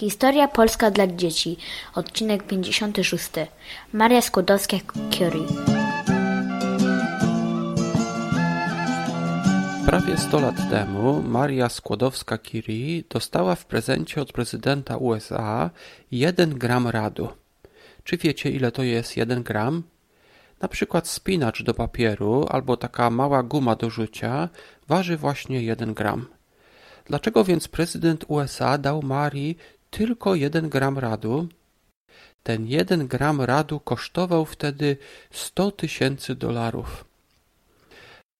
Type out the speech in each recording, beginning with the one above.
Historia polska dla dzieci, odcinek 56. Maria Skłodowska-Curie. Prawie 100 lat temu Maria Skłodowska-Curie dostała w prezencie od prezydenta USA 1 gram radu. Czy wiecie ile to jest 1 gram? Na przykład spinacz do papieru albo taka mała guma do rzucia waży właśnie 1 gram. Dlaczego więc prezydent USA dał Marii tylko jeden gram radu. Ten jeden gram radu kosztował wtedy sto tysięcy dolarów.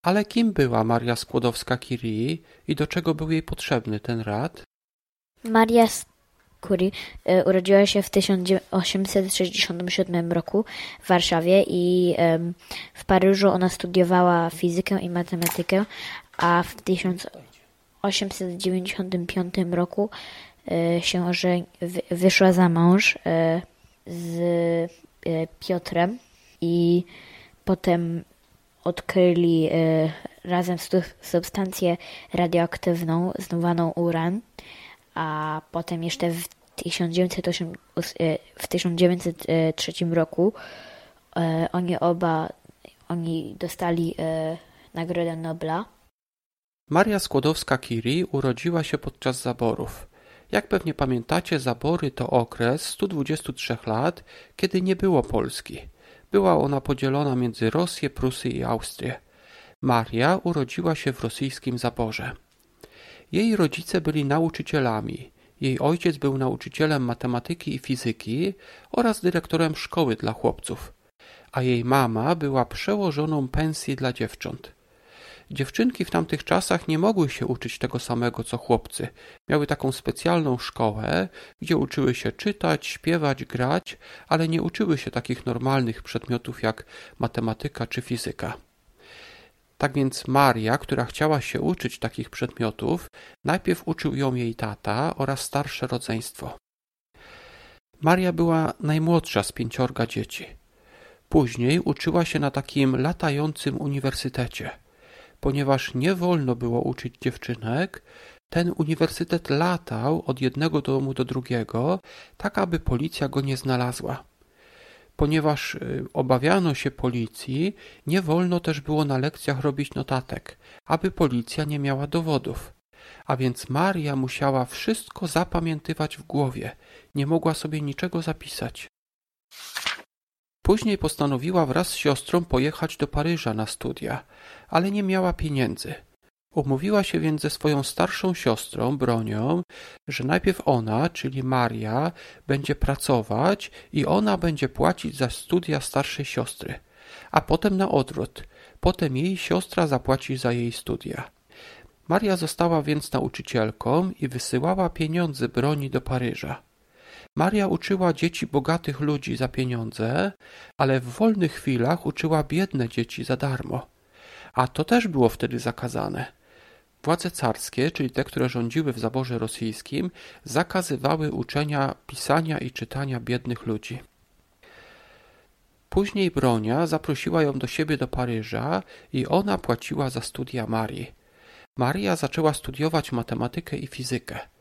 Ale kim była Maria Skłodowska-Curie i do czego był jej potrzebny ten rad? Maria Curie e, urodziła się w 1867 roku w Warszawie i w Paryżu ona studiowała fizykę i matematykę, a w 1895 roku się że wyszła za mąż e, z e, Piotrem i potem odkryli razem substancję radioaktywną zwaną uran, a potem jeszcze w 1908, w 1903 roku oni oba oni dostali Nagrodę Nobla. Maria Skłodowska-Curie urodziła się podczas zaborów. Jak pewnie pamiętacie, zabory to okres 123 lat, kiedy nie było Polski. Była ona podzielona między Rosję, Prusy i Austrię. Maria urodziła się w rosyjskim zaborze. Jej rodzice byli nauczycielami. Jej ojciec był nauczycielem matematyki i fizyki oraz dyrektorem szkoły dla chłopców, a jej mama była przełożoną pensji dla dziewcząt. Dziewczynki w tamtych czasach nie mogły się uczyć tego samego co chłopcy. Miały taką specjalną szkołę, gdzie uczyły się czytać, śpiewać, grać, ale nie uczyły się takich normalnych przedmiotów jak matematyka czy fizyka. Tak więc Maria, która chciała się uczyć takich przedmiotów, najpierw uczył ją jej tata oraz starsze rodzeństwo. Maria była najmłodsza z pięciorga dzieci. Później uczyła się na takim latającym uniwersytecie – ponieważ nie wolno było uczyć dziewczynek, ten uniwersytet latał od jednego domu do drugiego, tak aby policja go nie znalazła. Ponieważ y, obawiano się policji, nie wolno też było na lekcjach robić notatek, aby policja nie miała dowodów. A więc Maria musiała wszystko zapamiętywać w głowie, nie mogła sobie niczego zapisać. Później postanowiła wraz z siostrą pojechać do Paryża na studia, ale nie miała pieniędzy. Umówiła się więc ze swoją starszą siostrą, Bronią, że najpierw ona, czyli Maria, będzie pracować i ona będzie płacić za studia starszej siostry, a potem na odwrót. Potem jej siostra zapłaci za jej studia. Maria została więc nauczycielką i wysyłała pieniądze Broni do Paryża. Maria uczyła dzieci bogatych ludzi za pieniądze, ale w wolnych chwilach uczyła biedne dzieci za darmo. A to też było wtedy zakazane. Władze carskie, czyli te, które rządziły w zaborze rosyjskim, zakazywały uczenia pisania i czytania biednych ludzi. Później Bronia zaprosiła ją do siebie do Paryża i ona płaciła za studia Marii. Maria zaczęła studiować matematykę i fizykę.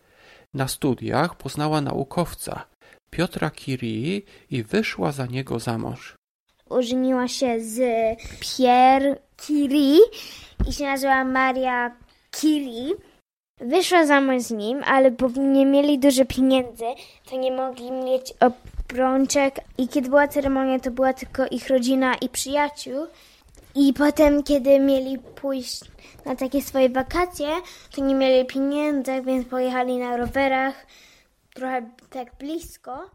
Na studiach poznała naukowca, Piotra Curie i wyszła za niego za mąż. Ożeniła się z Pierre Curie i się nazywa Maria Curie. Wyszła za mąż z nim, ale bo nie mieli dużo pieniędzy, to nie mogli mieć obrączek i kiedy była ceremonia, to była tylko ich rodzina i przyjaciół. I potem, kiedy mieli pójść na takie swoje wakacje, to nie mieli pieniędzy, więc pojechali na rowerach trochę tak blisko.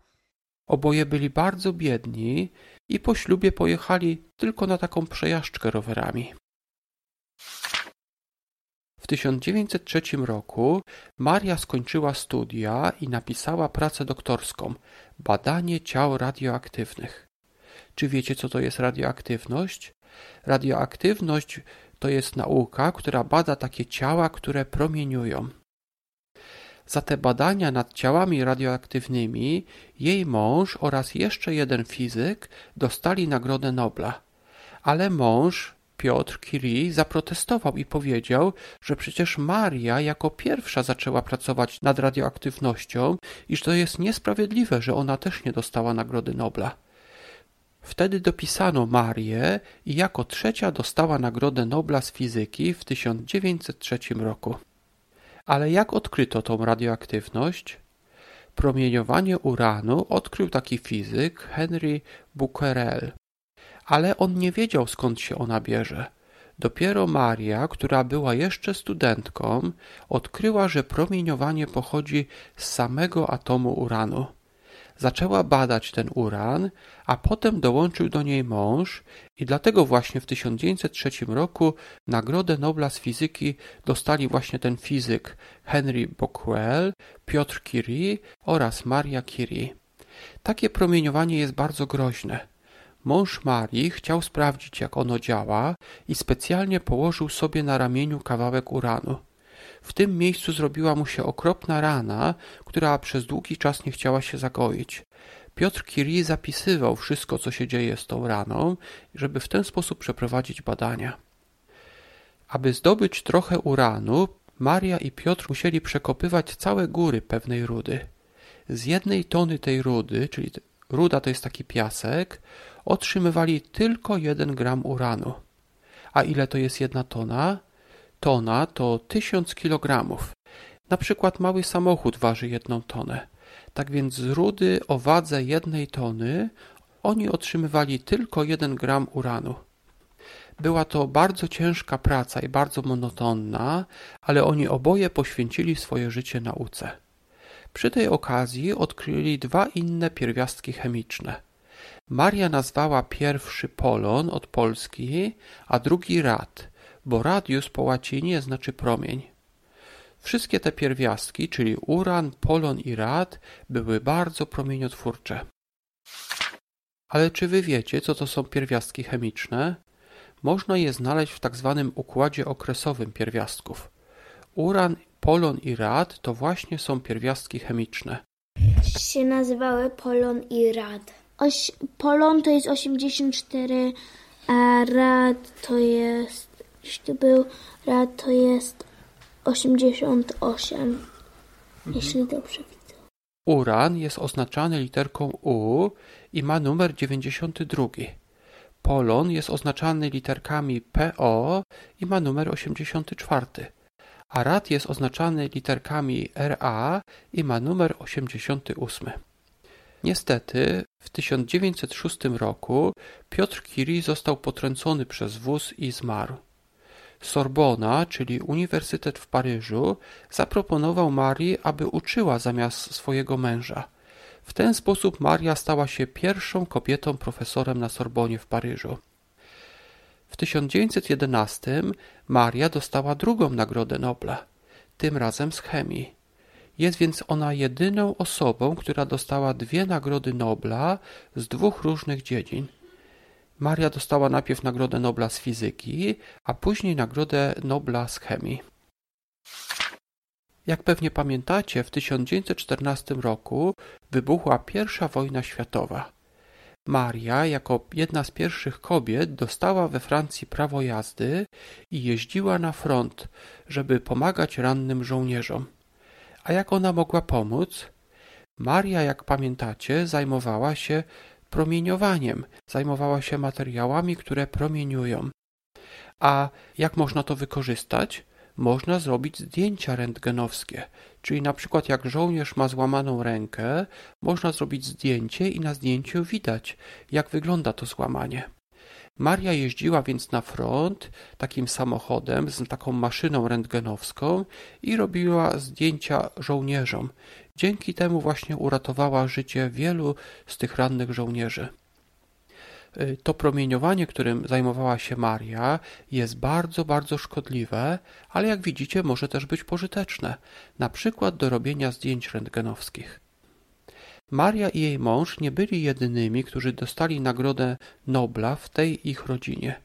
Oboje byli bardzo biedni i po ślubie pojechali tylko na taką przejażdżkę rowerami. W 1903 roku Maria skończyła studia i napisała pracę doktorską Badanie ciał radioaktywnych. Czy wiecie, co to jest radioaktywność? Radioaktywność to jest nauka, która bada takie ciała, które promieniują. Za te badania nad ciałami radioaktywnymi jej mąż oraz jeszcze jeden fizyk dostali Nagrodę Nobla. Ale mąż, Piotr Curie zaprotestował i powiedział, że przecież Maria jako pierwsza zaczęła pracować nad radioaktywnością i że to jest niesprawiedliwe, że ona też nie dostała Nagrody Nobla. Wtedy dopisano Marię i jako trzecia dostała Nagrodę Nobla z fizyki w 1903 roku. Ale jak odkryto tą radioaktywność? Promieniowanie uranu odkrył taki fizyk Henry Becquerel, ale on nie wiedział skąd się ona bierze. Dopiero Maria, która była jeszcze studentką, odkryła, że promieniowanie pochodzi z samego atomu uranu. Zaczęła badać ten uran, a potem dołączył do niej mąż i dlatego właśnie w 1903 roku Nagrodę Nobla z fizyki dostali właśnie ten fizyk Henry Becquerel, Piotr Curie oraz Maria Curie. Takie promieniowanie jest bardzo groźne. Mąż Marii chciał sprawdzić, jak ono działa i specjalnie położył sobie na ramieniu kawałek uranu. W tym miejscu zrobiła mu się okropna rana, która przez długi czas nie chciała się zagoić. Piotr Curie zapisywał wszystko, co się dzieje z tą raną, żeby w ten sposób przeprowadzić badania. Aby zdobyć trochę uranu, Maria i Piotr musieli przekopywać całe góry pewnej rudy. Z jednej tony tej rudy, czyli ruda to jest taki piasek, otrzymywali tylko jeden gram uranu. A ile to jest jedna tona? Tona to tysiąc kilogramów. Na przykład mały samochód waży jedną tonę. Tak więc z rudy o wadze jednej tony oni otrzymywali tylko jeden gram uranu. Była to bardzo ciężka praca i bardzo monotonna, ale oni oboje poświęcili swoje życie nauce. Przy tej okazji odkryli dwa inne pierwiastki chemiczne. Maria nazwała pierwszy polon od Polski, a drugi rad, bo radius po łacinie znaczy promień. Wszystkie te pierwiastki, czyli uran, polon i rad, były bardzo promieniotwórcze. Ale czy wy wiecie, co to są pierwiastki chemiczne? Można je znaleźć w tak zwanym układzie okresowym pierwiastków. Uran, polon i rad to właśnie są pierwiastki chemiczne. Się nazywały polon i rad. Oś, polon to jest 84, a rad to jest, jeśli był rad to jest 88, jeśli dobrze widzę. Uran jest oznaczany literką U i ma numer 92. Polon jest oznaczany literkami PO i ma numer 84. A rad jest oznaczany literkami RA i ma numer 88. Niestety w 1906 roku Piotr Curie został potrącony przez wóz i zmarł. Sorbona, czyli Uniwersytet w Paryżu, zaproponował Marii, aby uczyła zamiast swojego męża. W ten sposób Maria stała się pierwszą kobietą profesorem na Sorbonie w Paryżu. W 1911 Maria dostała drugą Nagrodę Nobla, tym razem z chemii. Jest więc ona jedyną osobą, która dostała dwie Nagrody Nobla z dwóch różnych dziedzin. Maria dostała najpierw Nagrodę Nobla z fizyki, a później Nagrodę Nobla z chemii. Jak pewnie pamiętacie, w 1914 roku wybuchła I wojna światowa. Maria, jako jedna z pierwszych kobiet, dostała we Francji prawo jazdy i jeździła na front, żeby pomagać rannym żołnierzom. A jak ona mogła pomóc? Maria, jak pamiętacie, zajmowała się promieniowaniem, zajmowała się materiałami, które promieniują. A jak można to wykorzystać? Można zrobić zdjęcia rentgenowskie, czyli na przykład jak żołnierz ma złamaną rękę, można zrobić zdjęcie i na zdjęciu widać, jak wygląda to złamanie. Maria jeździła więc na front takim samochodem z taką maszyną rentgenowską i robiła zdjęcia żołnierzom. Dzięki temu właśnie uratowała życie wielu z tych rannych żołnierzy. Y, to promieniowanie, którym zajmowała się Maria, jest bardzo, bardzo szkodliwe, ale jak widzicie, może też być pożyteczne, na przykład do robienia zdjęć rentgenowskich. Maria i jej mąż nie byli jedynymi, którzy dostali Nagrodę Nobla w tej ich rodzinie.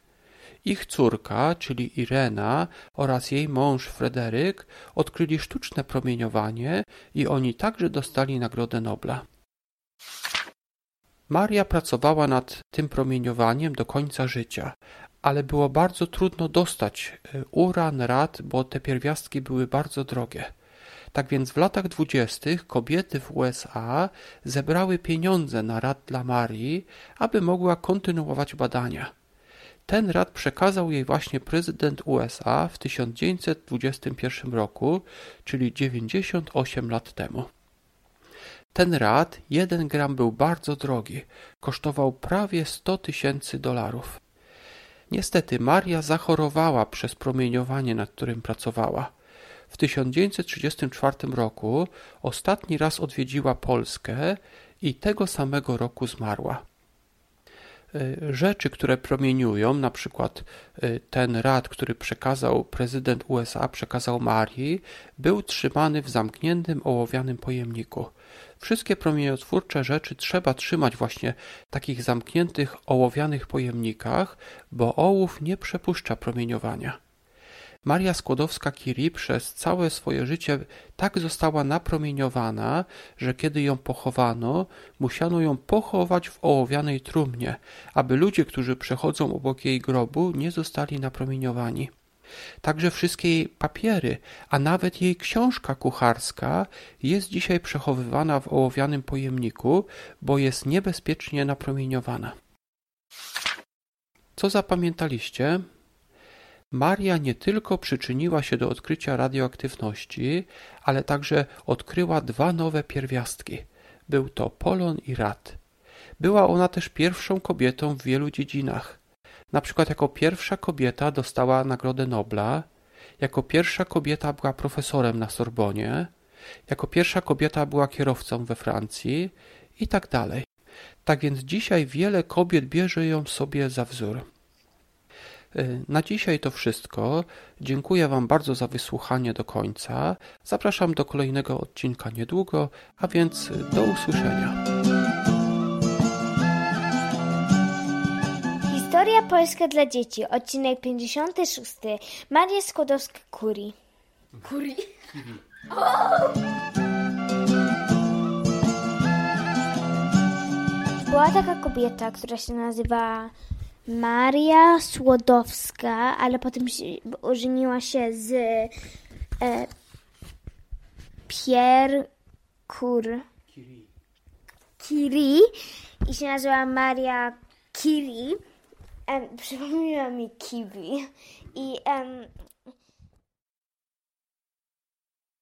Ich córka, czyli Irena oraz jej mąż Fryderyk odkryli sztuczne promieniowanie i oni także dostali Nagrodę Nobla. Maria pracowała nad tym promieniowaniem do końca życia, ale było bardzo trudno dostać e, uran, rad, bo te pierwiastki były bardzo drogie. Tak więc w latach dwudziestych kobiety w USA zebrały pieniądze na rad dla Marii, aby mogła kontynuować badania. Ten rad przekazał jej właśnie prezydent USA w 1921 roku, czyli 98 lat temu. Ten rad, jeden gram był bardzo drogi, kosztował prawie 100 tysięcy dolarów. Niestety Maria zachorowała przez promieniowanie, nad którym pracowała. W 1934 roku ostatni raz odwiedziła Polskę i tego samego roku zmarła. E, rzeczy, które promieniują, na przykład e, ten rad, który przekazał prezydent USA, przekazał Marii, był trzymany w zamkniętym ołowianym pojemniku. Wszystkie promieniotwórcze rzeczy trzeba trzymać właśnie w takich zamkniętych ołowianych pojemnikach, bo ołów nie przepuszcza promieniowania. Maria Skłodowska-Curie przez całe swoje życie tak została napromieniowana, że kiedy ją pochowano, musiano ją pochować w ołowianej trumnie, aby ludzie, którzy przechodzą obok jej grobu, nie zostali napromieniowani. Także wszystkie jej papiery, a nawet jej książka kucharska jest dzisiaj przechowywana w ołowianym pojemniku, bo jest niebezpiecznie napromieniowana. Co zapamiętaliście? Maria nie tylko przyczyniła się do odkrycia radioaktywności, ale także odkryła dwa nowe pierwiastki. Był to polon i rad. Była ona też pierwszą kobietą w wielu dziedzinach. Na przykład jako pierwsza kobieta dostała Nagrodę Nobla, jako pierwsza kobieta była profesorem na Sorbonie, jako pierwsza kobieta była kierowcą we Francji i tak dalej. Tak więc dzisiaj wiele kobiet bierze ją sobie za wzór. Y, na dzisiaj to wszystko. Dziękuję Wam bardzo za wysłuchanie do końca. Zapraszam do kolejnego odcinka niedługo, a więc do usłyszenia. Historia Polska dla dzieci, odcinek 56. Maria Skłodowska-Curie. Curie? Była taka kobieta, która się nazywa Maria Słodowska, ale potem ożeniła się z e, Pierre Curie. Curie i się nazywa Maria Curie. Um, przypomniała mi kiwi. I